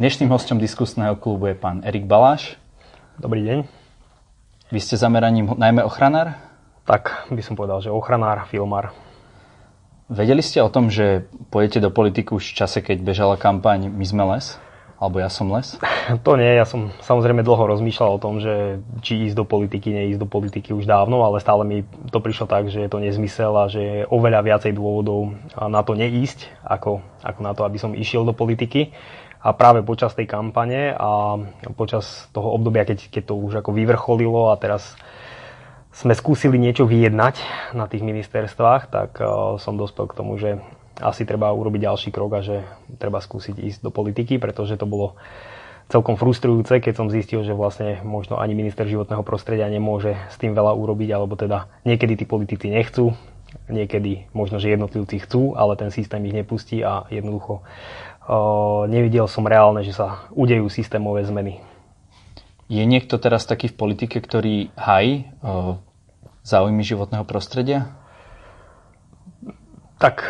Dnešným hostom diskusného klubu je pán Erik Baláš. Dobrý deň. Vy ste zameraním najmä ochranár? Tak by som povedal, že ochranár, filmár. Vedeli ste o tom, že pôjdete do politiky už v čase, keď bežala kampaň My sme les? Alebo ja som les? To nie, ja som samozrejme dlho rozmýšľal o tom, že či ísť do politiky, neísť do politiky už dávno, ale stále mi to prišlo tak, že je to nezmysel a že je oveľa viacej dôvodov na to neísť, ako, ako na to, aby som išiel do politiky a práve počas tej kampane a počas toho obdobia, keď, keď to už ako vyvrcholilo a teraz sme skúsili niečo vyjednať na tých ministerstvách, tak uh, som dospel k tomu, že asi treba urobiť ďalší krok a že treba skúsiť ísť do politiky, pretože to bolo celkom frustrujúce, keď som zistil, že vlastne možno ani minister životného prostredia nemôže s tým veľa urobiť, alebo teda niekedy tí politici nechcú, niekedy možno, že jednotlivci chcú, ale ten systém ich nepustí a jednoducho nevidel som reálne, že sa udejú systémové zmeny. Je niekto teraz taký v politike, ktorý hají záujmy životného prostredia? Tak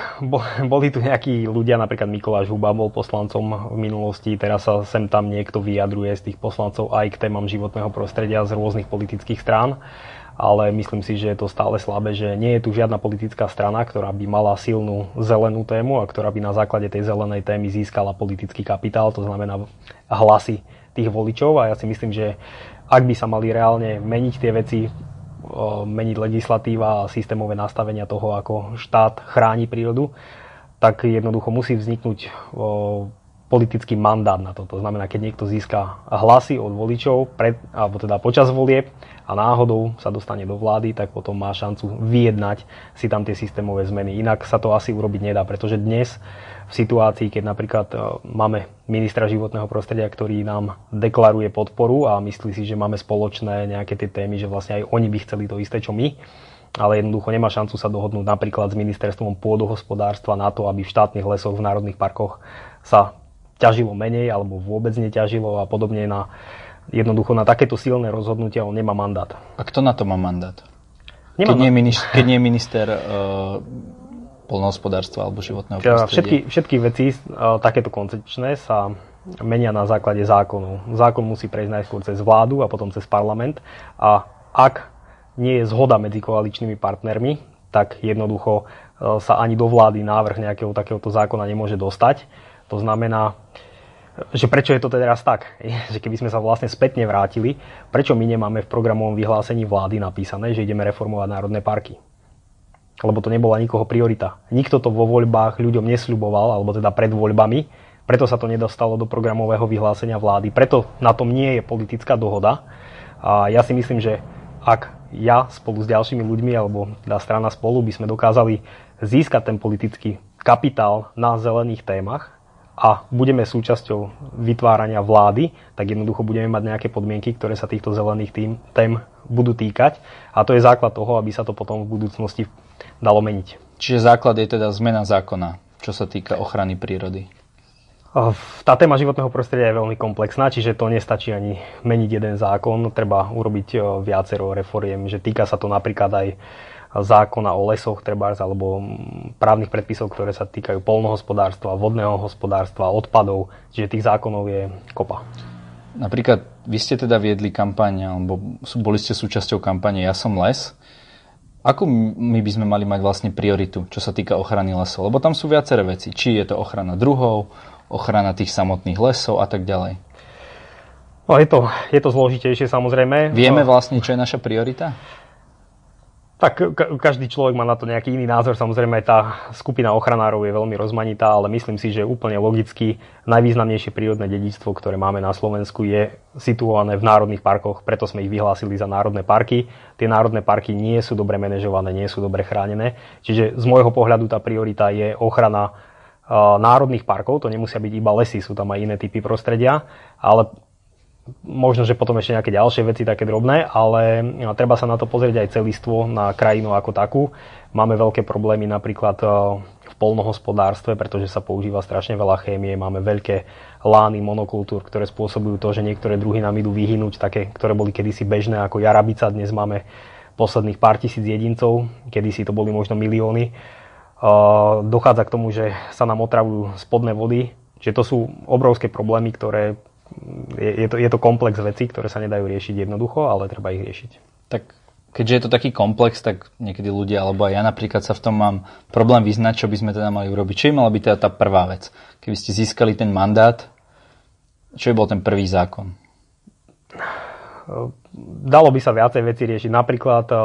boli tu nejakí ľudia, napríklad Mikoláš Huba bol poslancom v minulosti, teraz sa sem tam niekto vyjadruje z tých poslancov aj k témam životného prostredia z rôznych politických strán ale myslím si, že je to stále slabé, že nie je tu žiadna politická strana, ktorá by mala silnú zelenú tému a ktorá by na základe tej zelenej témy získala politický kapitál, to znamená hlasy tých voličov. A ja si myslím, že ak by sa mali reálne meniť tie veci, meniť legislatíva a systémové nastavenia toho, ako štát chráni prírodu, tak jednoducho musí vzniknúť politický mandát na to. To znamená, keď niekto získa hlasy od voličov, pred, alebo teda počas volieb a náhodou sa dostane do vlády, tak potom má šancu vyjednať si tam tie systémové zmeny. Inak sa to asi urobiť nedá, pretože dnes v situácii, keď napríklad e, máme ministra životného prostredia, ktorý nám deklaruje podporu a myslí si, že máme spoločné nejaké tie témy, že vlastne aj oni by chceli to isté, čo my, ale jednoducho nemá šancu sa dohodnúť napríklad s ministerstvom pôdohospodárstva na to, aby v štátnych lesoch, v národných parkoch sa ťažilo menej alebo vôbec neťažilo a podobne na jednoducho na takéto silné rozhodnutia on nemá mandát. A kto na to má mandát? Nemá keď, nie minister, keď nie minister uh, polnohospodárstva alebo životného prostredia? Všetky, všetky veci uh, takéto koncepčné sa menia na základe zákonu. Zákon musí prejsť najskôr cez vládu a potom cez parlament a ak nie je zhoda medzi koaličnými partnermi, tak jednoducho uh, sa ani do vlády návrh nejakého takéhoto zákona nemôže dostať. To znamená, že prečo je to teraz tak, že keby sme sa vlastne spätne vrátili, prečo my nemáme v programovom vyhlásení vlády napísané, že ideme reformovať národné parky. Lebo to nebola nikoho priorita. Nikto to vo voľbách ľuďom nesľuboval, alebo teda pred voľbami, preto sa to nedostalo do programového vyhlásenia vlády, preto na tom nie je politická dohoda. A ja si myslím, že ak ja spolu s ďalšími ľuďmi, alebo tá strana spolu by sme dokázali získať ten politický kapitál na zelených témach, a budeme súčasťou vytvárania vlády, tak jednoducho budeme mať nejaké podmienky, ktoré sa týchto zelených tým, tém budú týkať. A to je základ toho, aby sa to potom v budúcnosti dalo meniť. Čiže základ je teda zmena zákona, čo sa týka ochrany prírody. Tá téma životného prostredia je veľmi komplexná, čiže to nestačí ani meniť jeden zákon, treba urobiť viacero reforiem, že týka sa to napríklad aj zákona o lesoch trebárs, alebo právnych predpisov, ktoré sa týkajú polnohospodárstva, vodného hospodárstva, odpadov, čiže tých zákonov je kopa. Napríklad vy ste teda viedli kampaň, alebo boli ste súčasťou kampane Ja som les. Ako my by sme mali mať vlastne prioritu, čo sa týka ochrany lesov? Lebo tam sú viaceré veci. Či je to ochrana druhov, ochrana tých samotných lesov a tak ďalej. No, je, to, je to zložitejšie samozrejme. Vieme vlastne, čo je naša priorita? Tak každý človek má na to nejaký iný názor. Samozrejme, tá skupina ochranárov je veľmi rozmanitá, ale myslím si, že úplne logicky najvýznamnejšie prírodné dedičstvo, ktoré máme na Slovensku, je situované v národných parkoch, preto sme ich vyhlásili za národné parky. Tie národné parky nie sú dobre manažované, nie sú dobre chránené. Čiže z môjho pohľadu tá priorita je ochrana národných parkov, to nemusia byť iba lesy, sú tam aj iné typy prostredia, ale možno, že potom ešte nejaké ďalšie veci také drobné, ale no, treba sa na to pozrieť aj celistvo, na krajinu ako takú. Máme veľké problémy napríklad e, v polnohospodárstve, pretože sa používa strašne veľa chémie, máme veľké lány monokultúr, ktoré spôsobujú to, že niektoré druhy nám idú vyhynúť, také, ktoré boli kedysi bežné ako jarabica, dnes máme posledných pár tisíc jedincov, kedysi to boli možno milióny. E, dochádza k tomu, že sa nám otravujú spodné vody, Čiže to sú obrovské problémy, ktoré je, je, to, je to komplex vecí, ktoré sa nedajú riešiť jednoducho, ale treba ich riešiť. Tak keďže je to taký komplex, tak niekedy ľudia, alebo aj ja napríklad sa v tom mám problém vyznať, čo by sme teda mali urobiť. Čo by mala byť teda tá prvá vec? Keby ste získali ten mandát, čo by bol ten prvý zákon? Dalo by sa viacej veci riešiť. Napríklad eh,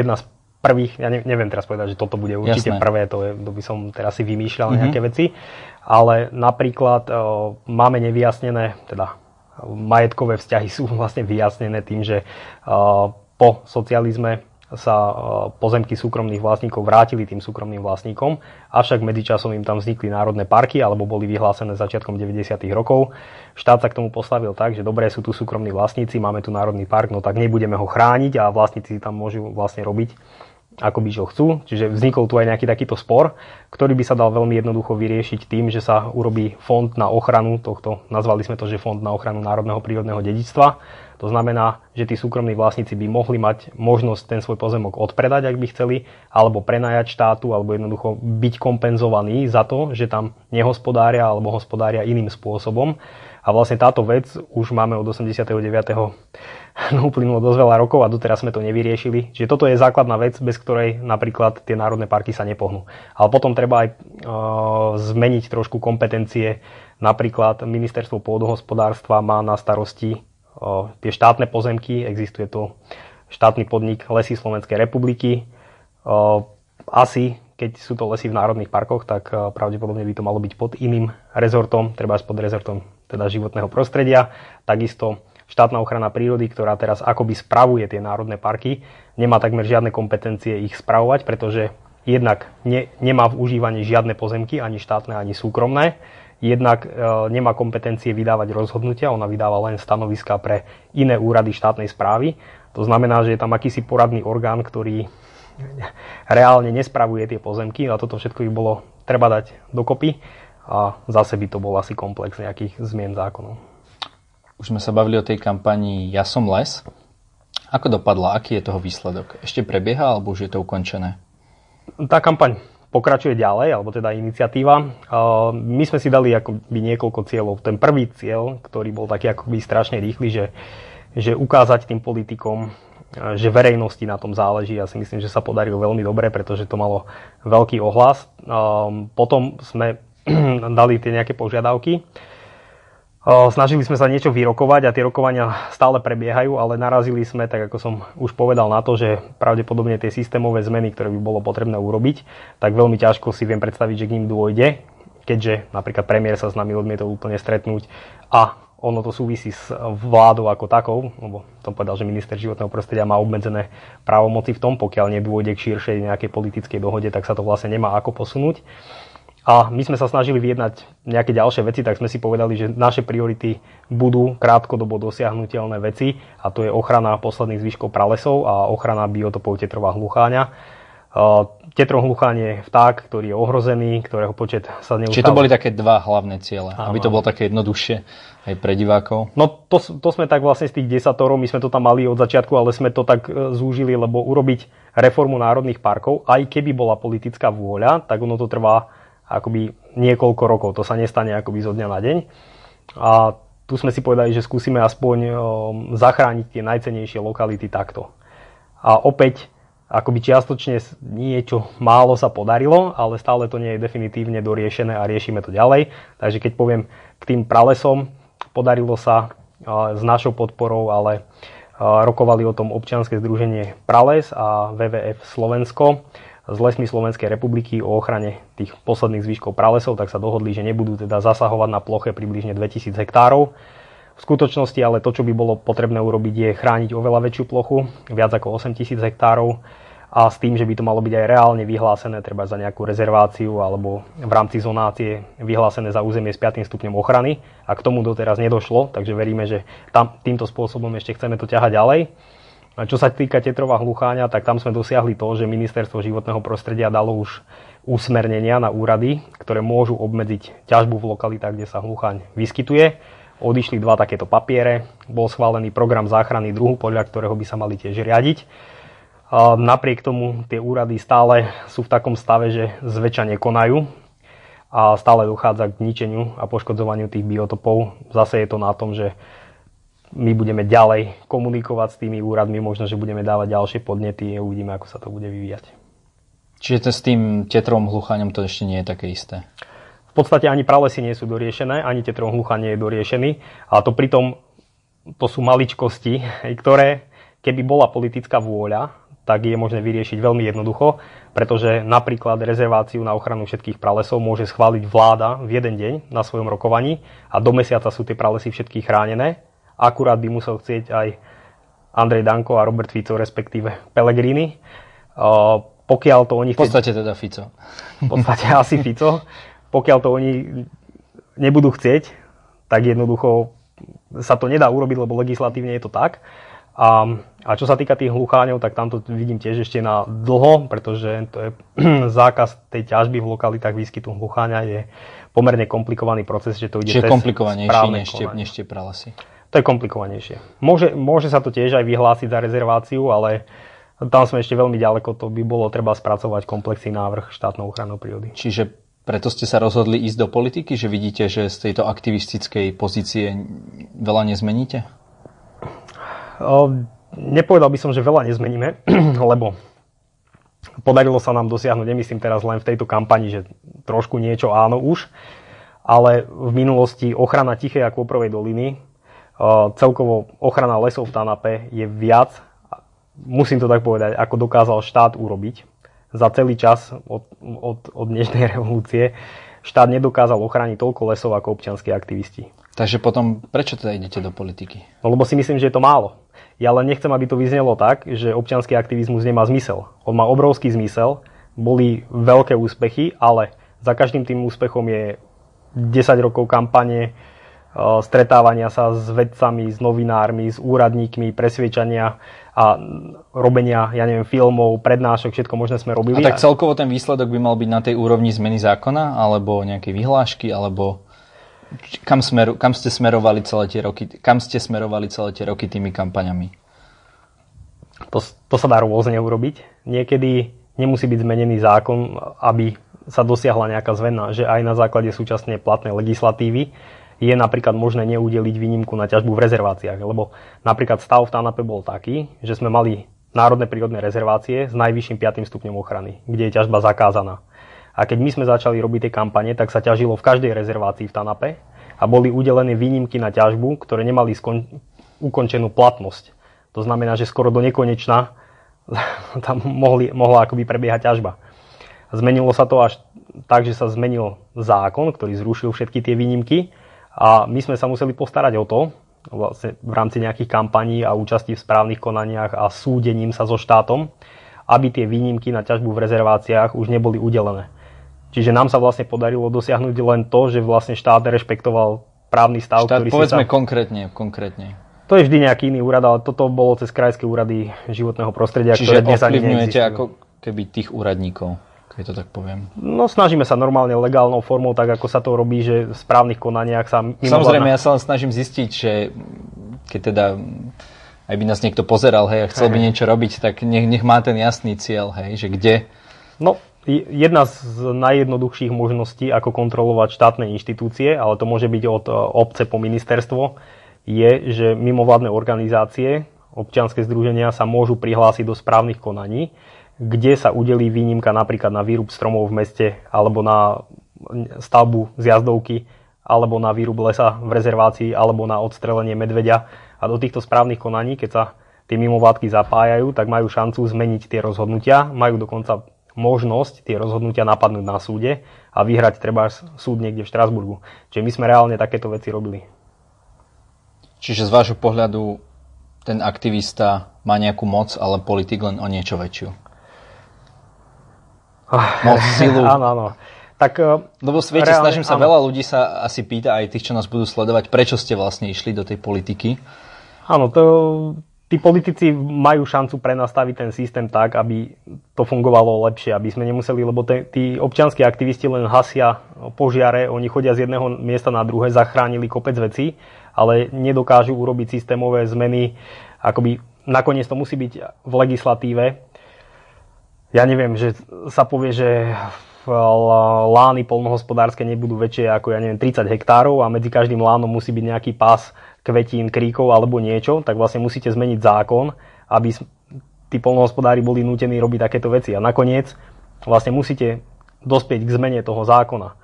jedna z prvých, ja neviem teraz povedať, že toto bude určite Jasné. prvé, to, je, to by som teraz si vymýšľal mm-hmm. nejaké veci, ale napríklad uh, máme nevyjasnené, teda majetkové vzťahy sú vlastne vyjasnené tým, že uh, po socializme sa uh, pozemky súkromných vlastníkov vrátili tým súkromným vlastníkom, avšak medzičasom im tam vznikli národné parky alebo boli vyhlásené začiatkom 90. rokov. Štát sa k tomu postavil tak, že dobré sú tu súkromní vlastníci, máme tu národný park, no tak nebudeme ho chrániť a vlastníci tam môžu vlastne robiť ako by čo chcú. Čiže vznikol tu aj nejaký takýto spor, ktorý by sa dal veľmi jednoducho vyriešiť tým, že sa urobí fond na ochranu tohto, nazvali sme to, že fond na ochranu národného prírodného dedičstva. To znamená, že tí súkromní vlastníci by mohli mať možnosť ten svoj pozemok odpredať, ak by chceli, alebo prenajať štátu, alebo jednoducho byť kompenzovaní za to, že tam nehospodária alebo hospodária iným spôsobom. A vlastne táto vec už máme od 89. no uplynulo dosť veľa rokov a doteraz sme to nevyriešili. Čiže toto je základná vec, bez ktorej napríklad tie národné parky sa nepohnú. Ale potom treba aj uh, zmeniť trošku kompetencie. Napríklad ministerstvo pôdohospodárstva má na starosti uh, tie štátne pozemky. Existuje to štátny podnik Lesy Slovenskej republiky. Uh, asi keď sú to lesy v národných parkoch, tak pravdepodobne by to malo byť pod iným rezortom, treba pod rezortom teda životného prostredia. Takisto štátna ochrana prírody, ktorá teraz akoby spravuje tie národné parky, nemá takmer žiadne kompetencie ich spravovať, pretože jednak ne, nemá v užívaní žiadne pozemky, ani štátne, ani súkromné. Jednak e, nemá kompetencie vydávať rozhodnutia, ona vydáva len stanoviska pre iné úrady štátnej správy. To znamená, že je tam akýsi poradný orgán, ktorý reálne nespravuje tie pozemky a toto všetko by bolo treba dať dokopy a zase by to bol asi komplex nejakých zmien zákonov. Už sme sa bavili o tej kampani Ja som les. Ako dopadla? Aký je toho výsledok? Ešte prebieha alebo už je to ukončené? Tá kampaň pokračuje ďalej, alebo teda iniciatíva. My sme si dali akoby niekoľko cieľov. Ten prvý cieľ, ktorý bol taký akoby strašne rýchly, že, že ukázať tým politikom, že verejnosti na tom záleží. Ja si myslím, že sa podarilo veľmi dobre, pretože to malo veľký ohlas. Potom sme dali tie nejaké požiadavky. Snažili sme sa niečo vyrokovať a tie rokovania stále prebiehajú, ale narazili sme, tak ako som už povedal, na to, že pravdepodobne tie systémové zmeny, ktoré by bolo potrebné urobiť, tak veľmi ťažko si viem predstaviť, že k ním dôjde, keďže napríklad premiér sa s nami odmietol úplne stretnúť a ono to súvisí s vládou ako takou, lebo som povedal, že minister životného prostredia má obmedzené právomoci v tom, pokiaľ nedôjde k širšej nejakej politickej dohode, tak sa to vlastne nemá ako posunúť. A my sme sa snažili vyjednať nejaké ďalšie veci, tak sme si povedali, že naše priority budú krátkodobo dosiahnutelné veci a to je ochrana posledných zvyškov pralesov a ochrana biotopov tetrová hlucháňa. Tetro hlucháň je vták, ktorý je ohrozený, ktorého počet sa neustále... Čiže to boli také dva hlavné ciele, áno, aby to bolo také jednoduchšie aj pre divákov? No to, to sme tak vlastne z tých desatorov, my sme to tam mali od začiatku, ale sme to tak e, zúžili, lebo urobiť reformu národných parkov, aj keby bola politická vôľa, tak ono to trvá akoby niekoľko rokov. To sa nestane akoby zo dňa na deň. A tu sme si povedali, že skúsime aspoň zachrániť tie najcenejšie lokality takto. A opäť, akoby čiastočne niečo málo sa podarilo, ale stále to nie je definitívne doriešené a riešime to ďalej. Takže keď poviem k tým pralesom, podarilo sa s našou podporou, ale rokovali o tom občianske združenie Prales a WWF Slovensko s lesmi Slovenskej republiky o ochrane tých posledných zvyškov pralesov, tak sa dohodli, že nebudú teda zasahovať na ploche približne 2000 hektárov. V skutočnosti ale to, čo by bolo potrebné urobiť, je chrániť oveľa väčšiu plochu, viac ako 8000 hektárov a s tým, že by to malo byť aj reálne vyhlásené, treba za nejakú rezerváciu alebo v rámci zonácie vyhlásené za územie s 5. stupňom ochrany. A k tomu doteraz nedošlo, takže veríme, že tam týmto spôsobom ešte chceme to ťahať ďalej. A čo sa týka Tetrova hlucháňa, tak tam sme dosiahli to, že Ministerstvo životného prostredia dalo už usmernenia na úrady, ktoré môžu obmedziť ťažbu v lokalitách, kde sa hlucháň vyskytuje. Odišli dva takéto papiere, bol schválený program záchrany druhu, podľa ktorého by sa mali tiež riadiť. A napriek tomu tie úrady stále sú v takom stave, že zväčša nekonajú. a stále dochádza k ničeniu a poškodzovaniu tých biotopov. Zase je to na tom, že my budeme ďalej komunikovať s tými úradmi, možno, že budeme dávať ďalšie podnety a uvidíme, ako sa to bude vyvíjať. Čiže to s tým tetrom hluchaňom to ešte nie je také isté? V podstate ani pralesy nie sú doriešené, ani tetrom hlucha nie je doriešený, ale to pritom to sú maličkosti, ktoré keby bola politická vôľa, tak je možné vyriešiť veľmi jednoducho, pretože napríklad rezerváciu na ochranu všetkých pralesov môže schváliť vláda v jeden deň na svojom rokovaní a do mesiaca sú tie pralesy všetky chránené. Akurát by musel chcieť aj Andrej Danko a Robert Fico, respektíve Pellegrini. Pokiaľ to oni... V podstate teda Fico. V podstate asi Fico. Pokiaľ to oni nebudú chcieť, tak jednoducho sa to nedá urobiť, lebo legislatívne je to tak. A, a čo sa týka tých hlucháňov, tak tam to vidím tiež ešte na dlho, pretože to je zákaz tej ťažby v lokalitách výskytu hlucháňa je pomerne komplikovaný proces, že to ide Čiže komplikovanejší než než tie pralasy. To je komplikovanejšie. Môže, môže sa to tiež aj vyhlásiť za rezerváciu, ale tam sme ešte veľmi ďaleko, to by bolo treba spracovať komplexný návrh štátnou ochranou prírody. Čiže preto ste sa rozhodli ísť do politiky, že vidíte, že z tejto aktivistickej pozície veľa nezmeníte? Nepovedal by som, že veľa nezmeníme, lebo podarilo sa nám dosiahnuť, nemyslím teraz len v tejto kampani, že trošku niečo áno už, ale v minulosti ochrana Tichej a Kôprovej doliny, celkovo ochrana lesov v Tanape je viac, musím to tak povedať, ako dokázal štát urobiť za celý čas od, od, od dnešnej revolúcie. Štát nedokázal ochrániť toľko lesov ako občianskí aktivisti. Takže potom prečo teda idete do politiky? No lebo si myslím, že je to málo. Ja len nechcem, aby to vyznelo tak, že občianský aktivizmus nemá zmysel. On má obrovský zmysel, boli veľké úspechy, ale za každým tým úspechom je 10 rokov kampane, stretávania sa s vedcami, s novinármi, s úradníkmi, presviečania a robenia, ja neviem, filmov, prednášok, všetko možné sme robili. A tak celkovo ten výsledok by mal byť na tej úrovni zmeny zákona, alebo nejakej vyhlášky, alebo kam, smeru, kam ste smerovali celé tie roky, kam ste smerovali celé tie roky tými kampaňami? To, to sa dá rôzne urobiť. Niekedy nemusí byť zmenený zákon, aby sa dosiahla nejaká zmena, že aj na základe súčasne platnej legislatívy je napríklad možné neudeliť výnimku na ťažbu v rezerváciách, lebo napríklad stav v Tanape bol taký, že sme mali národné prírodné rezervácie s najvyšším 5. stupňom ochrany, kde je ťažba zakázaná. A keď my sme začali robiť tie kampane, tak sa ťažilo v každej rezervácii v Tanape a boli udelené výnimky na ťažbu, ktoré nemali skon- ukončenú platnosť. To znamená, že skoro do nekonečna tam mohli, mohla akoby prebiehať ťažba. Zmenilo sa to až tak, že sa zmenil zákon, ktorý zrušil všetky tie výnimky a my sme sa museli postarať o to, vlastne v rámci nejakých kampaní a účasti v správnych konaniach a súdením sa so štátom, aby tie výnimky na ťažbu v rezerváciách už neboli udelené. Čiže nám sa vlastne podarilo dosiahnuť len to, že vlastne štát rešpektoval právny stav, štát, ktorý povedzme si sa... konkrétne, konkrétne. To je vždy nejaký iný úrad, ale toto bolo cez krajské úrady životného prostredia, Čiže ktoré dnes ovplyvňujete ako keby tých úradníkov, keď to tak poviem. No snažíme sa normálne legálnou formou, tak ako sa to robí, že v správnych konaniach sa... Samozrejme, ja sa len snažím zistiť, že keď teda aj by nás niekto pozeral, hej, a chcel by niečo robiť, tak nech, nech má ten jasný cieľ, hej, že kde... No, jedna z najjednoduchších možností, ako kontrolovať štátne inštitúcie, ale to môže byť od e, obce po ministerstvo, je, že mimovládne organizácie, občianske združenia sa môžu prihlásiť do správnych konaní, kde sa udelí výnimka napríklad na výrub stromov v meste alebo na stavbu zjazdovky alebo na výrub lesa v rezervácii alebo na odstrelenie medveďa. A do týchto správnych konaní, keď sa tie mimovládky zapájajú, tak majú šancu zmeniť tie rozhodnutia, majú dokonca možnosť tie rozhodnutia napadnúť na súde a vyhrať treba súd niekde v Štrasburgu. Čiže my sme reálne takéto veci robili. Čiže z vášho pohľadu ten aktivista má nejakú moc, ale politik len o niečo väčšiu. Moc, silu. áno, áno. Tak, Lebo v svete reálne, snažím sa, áno. veľa ľudí sa asi pýta, aj tých, čo nás budú sledovať, prečo ste vlastne išli do tej politiky. Áno, to, tí politici majú šancu prenastaviť ten systém tak, aby to fungovalo lepšie, aby sme nemuseli, lebo te, tí občianskí aktivisti len hasia požiare, oni chodia z jedného miesta na druhé, zachránili kopec vecí, ale nedokážu urobiť systémové zmeny. Akoby nakoniec to musí byť v legislatíve. Ja neviem, že sa povie, že lány polnohospodárske nebudú väčšie ako ja neviem 30 hektárov a medzi každým lánom musí byť nejaký pás kvetín, kríkov alebo niečo, tak vlastne musíte zmeniť zákon, aby tí polnohospodári boli nútení robiť takéto veci. A nakoniec vlastne musíte dospieť k zmene toho zákona.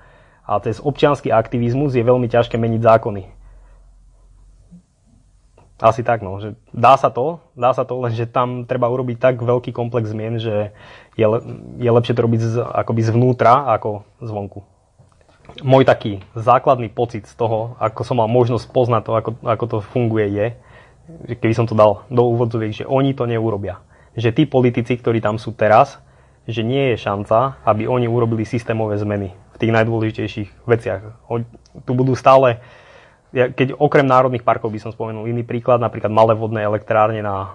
A cez občianský aktivizmus je veľmi ťažké meniť zákony. Asi tak, no. Že dá sa to, dá sa to, lenže tam treba urobiť tak veľký komplex zmien, že je, le, je lepšie to robiť z, akoby zvnútra ako zvonku. Môj taký základný pocit z toho, ako som mal možnosť poznať to, ako, ako to funguje, je, že keby som to dal do úvodzoviek, že oni to neurobia. Že tí politici, ktorí tam sú teraz, že nie je šanca, aby oni urobili systémové zmeny v tých najdôležitejších veciach. Tu budú stále ja, keď okrem národných parkov by som spomenul iný príklad, napríklad malé vodné elektrárne na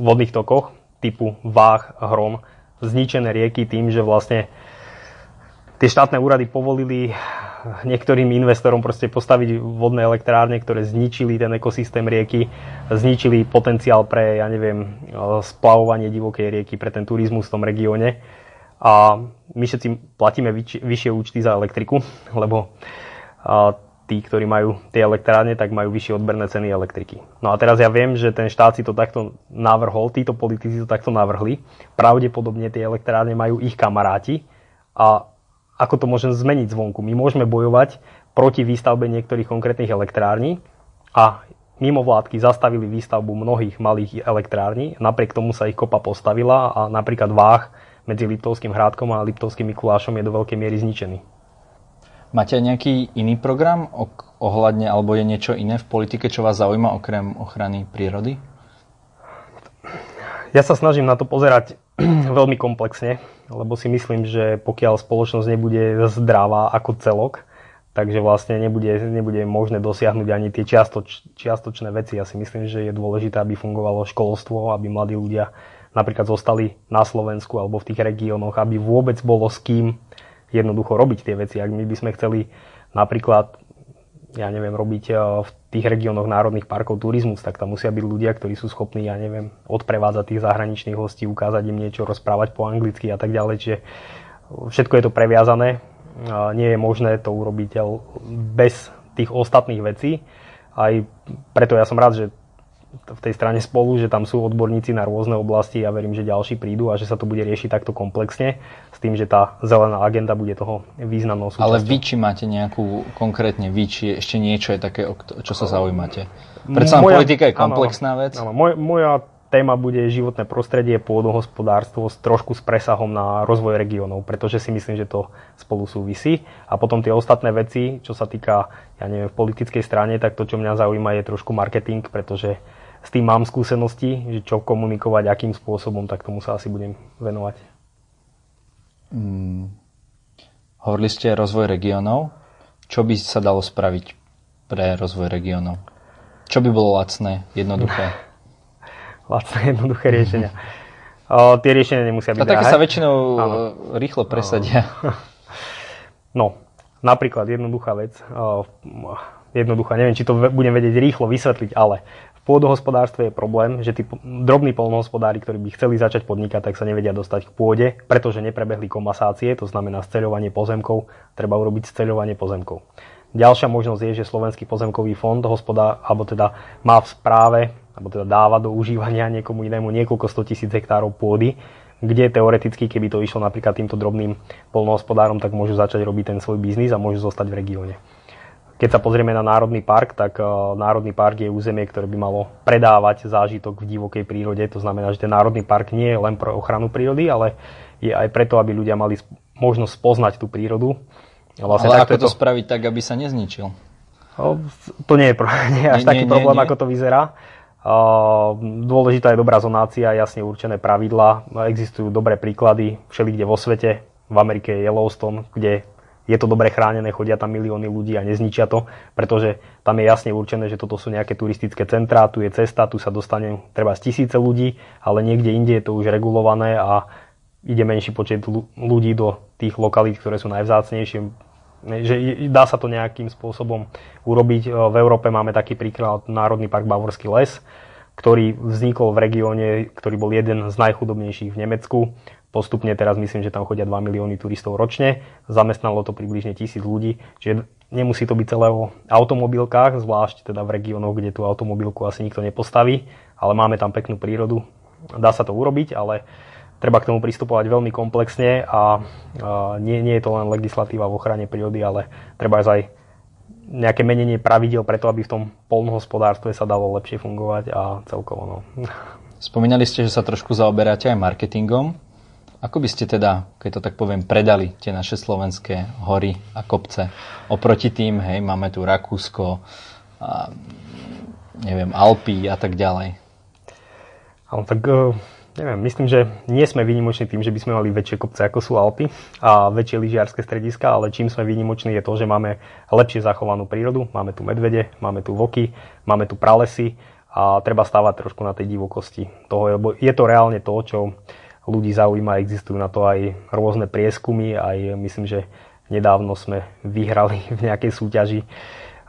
vodných tokoch typu Váh, Hrom, zničené rieky tým, že vlastne tie štátne úrady povolili niektorým investorom proste postaviť vodné elektrárne, ktoré zničili ten ekosystém rieky, zničili potenciál pre, ja neviem, splavovanie divokej rieky, pre ten turizmus v tom regióne. A my všetci platíme vyššie účty za elektriku, lebo tí, ktorí majú tie elektrárne, tak majú vyššie odberné ceny elektriky. No a teraz ja viem, že ten štát si to takto navrhol, títo politici to takto navrhli. Pravdepodobne tie elektrárne majú ich kamaráti a ako to môžem zmeniť zvonku. My môžeme bojovať proti výstavbe niektorých konkrétnych elektrární a mimo vládky zastavili výstavbu mnohých malých elektrární, napriek tomu sa ich kopa postavila a napríklad váh medzi Liptovským hrádkom a Liptovským Mikulášom je do veľkej miery zničený. Máte nejaký iný program ohľadne, alebo je niečo iné v politike, čo vás zaujíma okrem ochrany prírody? Ja sa snažím na to pozerať veľmi komplexne, lebo si myslím, že pokiaľ spoločnosť nebude zdravá ako celok, takže vlastne nebude, nebude možné dosiahnuť ani tie čiastoč, čiastočné veci. Ja si myslím, že je dôležité, aby fungovalo školstvo, aby mladí ľudia napríklad zostali na Slovensku alebo v tých regiónoch, aby vôbec bolo s kým jednoducho robiť tie veci. Ak my by sme chceli napríklad, ja neviem, robiť eh, v tých regiónoch národných parkov turizmus, tak tam musia byť ľudia, ktorí sú schopní, ja neviem, odprevádzať tých zahraničných hostí, ukázať im niečo, rozprávať po anglicky a tak ďalej. Čiže všetko je to previazané. Nie je možné to urobiť bez tých ostatných vecí. Aj preto ja som rád, že v tej strane spolu, že tam sú odborníci na rôzne oblasti a ja verím, že ďalší prídu a že sa to bude riešiť takto komplexne s tým, že tá zelená agenda bude toho významnou súčasťou. Ale vy, či máte nejakú konkrétne vy, či ešte niečo je také, čo sa zaujímate? Predsa moja, politika je komplexná áno, vec. Áno, moj, moja téma bude životné prostredie, pôdohospodárstvo s trošku s presahom na rozvoj regiónov, pretože si myslím, že to spolu súvisí. A potom tie ostatné veci, čo sa týka, ja neviem, v politickej strane, tak to, čo mňa zaujíma, je trošku marketing, pretože s tým mám skúsenosti, že čo komunikovať, akým spôsobom, tak tomu sa asi budem venovať. Hmm. Hovorili ste rozvoj regiónov. Čo by sa dalo spraviť pre rozvoj regiónov? Čo by bolo lacné, jednoduché? lacné, jednoduché riešenia. O, tie riešenia nemusia byť A také sa väčšinou ano. rýchlo presadia. No, napríklad jednoduchá vec. O, jednoduchá, neviem, či to budem vedieť rýchlo vysvetliť, ale pôdohospodárstve je problém, že tí drobní polnohospodári, ktorí by chceli začať podnikať, tak sa nevedia dostať k pôde, pretože neprebehli komasácie, to znamená sceľovanie pozemkov, treba urobiť sceľovanie pozemkov. Ďalšia možnosť je, že Slovenský pozemkový fond hospodá, alebo teda má v správe, alebo teda dáva do užívania niekomu inému niekoľko 100 tisíc hektárov pôdy, kde teoreticky, keby to išlo napríklad týmto drobným polnohospodárom, tak môžu začať robiť ten svoj biznis a môžu zostať v regióne. Keď sa pozrieme na Národný park, tak uh, Národný park je územie, ktoré by malo predávať zážitok v divokej prírode. To znamená, že ten Národný park nie je len pre ochranu prírody, ale je aj preto, aby ľudia mali možnosť poznať tú prírodu. Vlastne ale ako to, to spraviť tak, aby sa nezničil? No, to nie je, nie je až nie, taký nie, problém, nie. ako to vyzerá. Uh, dôležitá je dobrá zonácia, jasne určené pravidlá. Existujú dobré príklady všelikde vo svete. V Amerike je Yellowstone, kde je to dobre chránené, chodia tam milióny ľudí a nezničia to, pretože tam je jasne určené, že toto sú nejaké turistické centrá, tu je cesta, tu sa dostane treba z tisíce ľudí, ale niekde inde je to už regulované a ide menší počet ľudí do tých lokalít, ktoré sú najvzácnejšie. Že dá sa to nejakým spôsobom urobiť. V Európe máme taký príklad Národný park Bavorský les, ktorý vznikol v regióne, ktorý bol jeden z najchudobnejších v Nemecku Postupne teraz myslím, že tam chodia 2 milióny turistov ročne. Zamestnalo to približne tisíc ľudí, čiže nemusí to byť celé o automobilkách, zvlášť teda v regiónoch, kde tú automobilku asi nikto nepostaví, ale máme tam peknú prírodu. Dá sa to urobiť, ale treba k tomu pristupovať veľmi komplexne a, nie, nie je to len legislatíva v ochrane prírody, ale treba aj nejaké menenie pravidel preto, aby v tom polnohospodárstve sa dalo lepšie fungovať a celkovo. No. Spomínali ste, že sa trošku zaoberáte aj marketingom. Ako by ste teda, keď to tak poviem, predali tie naše slovenské hory a kopce oproti tým, hej, máme tu Rakúsko, a, neviem, Alpy a tak ďalej? Ale tak uh, neviem, myslím, že nie sme výnimoční tým, že by sme mali väčšie kopce ako sú Alpy a väčšie lyžiarske strediska, ale čím sme výnimoční je to, že máme lepšie zachovanú prírodu, máme tu medvede, máme tu voky, máme tu pralesy a treba stávať trošku na tej divokosti toho, lebo je to reálne to, čo ľudí zaujíma, existujú na to aj rôzne prieskumy, aj myslím, že nedávno sme vyhrali v nejakej súťaži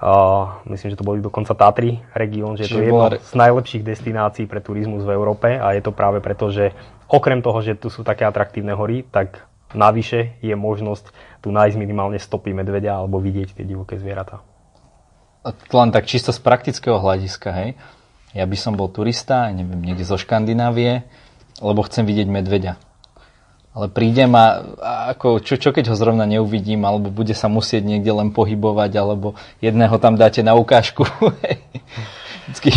Uh, myslím, že to boli dokonca Tatry región, že Čiže to je jedno bola... z najlepších destinácií pre turizmus v Európe a je to práve preto, že okrem toho, že tu sú také atraktívne hory, tak navyše je možnosť tu nájsť minimálne stopy medvedia alebo vidieť tie divoké zvieratá. Len tak čisto z praktického hľadiska, hej. Ja by som bol turista, neviem, niekde zo Škandinávie, lebo chcem vidieť medveďa. Ale prídem a, a ako, čo, čo keď ho zrovna neuvidím, alebo bude sa musieť niekde len pohybovať, alebo jedného tam dáte na ukážku. Vždycky.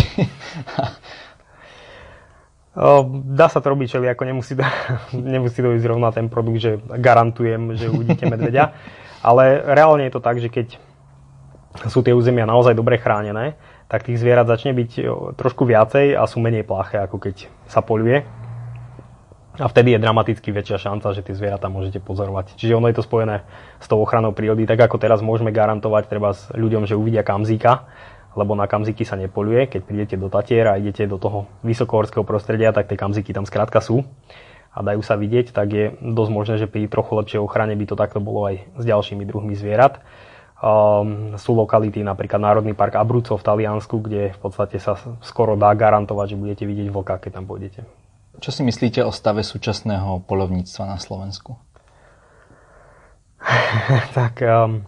Dá sa to robiť, čeli, ako nemusí, to, nemusí to ísť zrovna ten produkt, že garantujem, že uvidíte medveďa. Ale reálne je to tak, že keď sú tie územia naozaj dobre chránené, tak tých zvierat začne byť trošku viacej a sú menej plaché, ako keď sa poluje. A vtedy je dramaticky väčšia šanca, že tie zvieratá môžete pozorovať. Čiže ono je to spojené s tou ochranou prírody, tak ako teraz môžeme garantovať treba s ľuďom, že uvidia kamzíka, lebo na kamziky sa nepoluje. Keď prídete do Tatier a idete do toho vysokohorského prostredia, tak tie kamziky tam skrátka sú a dajú sa vidieť, tak je dosť možné, že pri trochu lepšej ochrane by to takto bolo aj s ďalšími druhmi zvierat. Um, sú lokality, napríklad Národný park Abruzzo v Taliansku, kde v podstate sa skoro dá garantovať, že budete vidieť vlka, keď tam pôjdete. Čo si myslíte o stave súčasného polovníctva na Slovensku? tak um,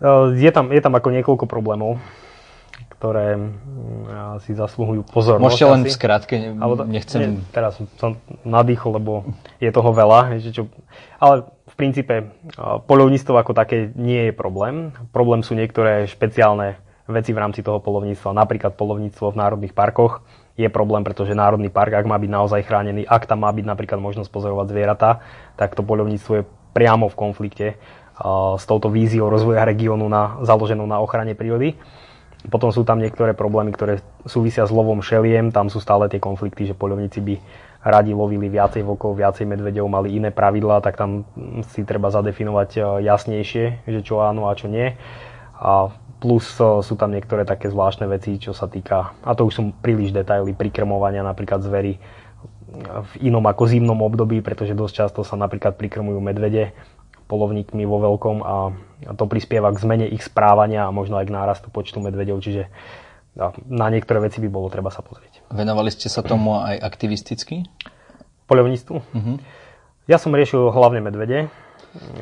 uh, je, tam, je tam ako niekoľko problémov, ktoré um, si zasluhujú pozornosť. Môžete len v skratke, nechcem... Nie, teraz som nadýchol, lebo je toho veľa. Čo, ale v princípe uh, polovníctvo ako také nie je problém. Problém sú niektoré špeciálne veci v rámci toho polovníctva, napríklad polovníctvo v národných parkoch, je problém, pretože Národný park, ak má byť naozaj chránený, ak tam má byť napríklad možnosť pozorovať zvieratá, tak to poľovníctvo je priamo v konflikte s touto víziou rozvoja regiónu na, založenou na ochrane prírody. Potom sú tam niektoré problémy, ktoré súvisia s lovom šeliem, tam sú stále tie konflikty, že poľovníci by radi lovili viacej vokov, viacej medvedov, mali iné pravidlá, tak tam si treba zadefinovať uh, jasnejšie, že čo áno a čo nie. A Plus sú tam niektoré také zvláštne veci, čo sa týka, a to už sú príliš detaily, prikrmovania napríklad zvery v inom ako zimnom období, pretože dosť často sa napríklad prikrmujú medvede polovníkmi vo veľkom a to prispieva k zmene ich správania a možno aj k nárastu počtu medvedov, čiže na niektoré veci by bolo treba sa pozrieť. Venovali ste sa tomu aj aktivisticky? Poľovníctvu? Uh-huh. Ja som riešil hlavne medvede,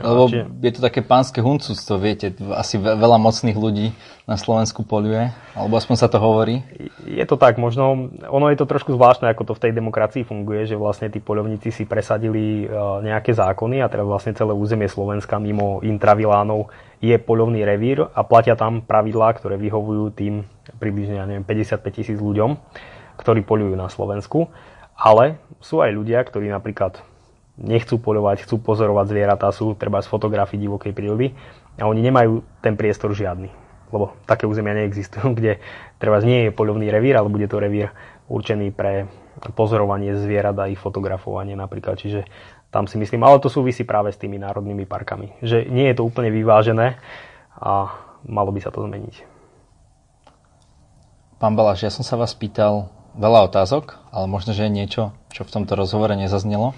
lebo je to také pánske huncúctvo, viete, asi veľa mocných ľudí na Slovensku poluje, alebo aspoň sa to hovorí. Je to tak, možno, ono je to trošku zvláštne, ako to v tej demokracii funguje, že vlastne tí polovníci si presadili e, nejaké zákony a teraz vlastne celé územie Slovenska mimo intravilánov je polovný revír a platia tam pravidlá, ktoré vyhovujú tým približne, ja neviem, 55 tisíc ľuďom, ktorí polujú na Slovensku. Ale sú aj ľudia, ktorí napríklad nechcú poľovať, chcú pozorovať zvieratá, sú treba z fotografii divokej prírody a oni nemajú ten priestor žiadny. Lebo také územia neexistujú, kde treba nie je poľovný revír, ale bude to revír určený pre pozorovanie zvierat a ich fotografovanie napríklad. Čiže tam si myslím, ale to súvisí práve s tými národnými parkami. Že nie je to úplne vyvážené a malo by sa to zmeniť. Pán Baláš, ja som sa vás pýtal veľa otázok, ale možno, že je niečo, čo v tomto rozhovore nezaznelo.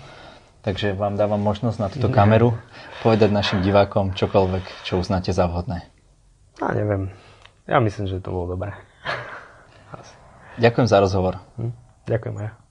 Takže vám dávam možnosť na túto kameru povedať našim divákom čokoľvek, čo uznáte za vhodné. Ja neviem. Ja myslím, že to bolo dobré. Ďakujem za rozhovor. Hm? Ďakujem aj.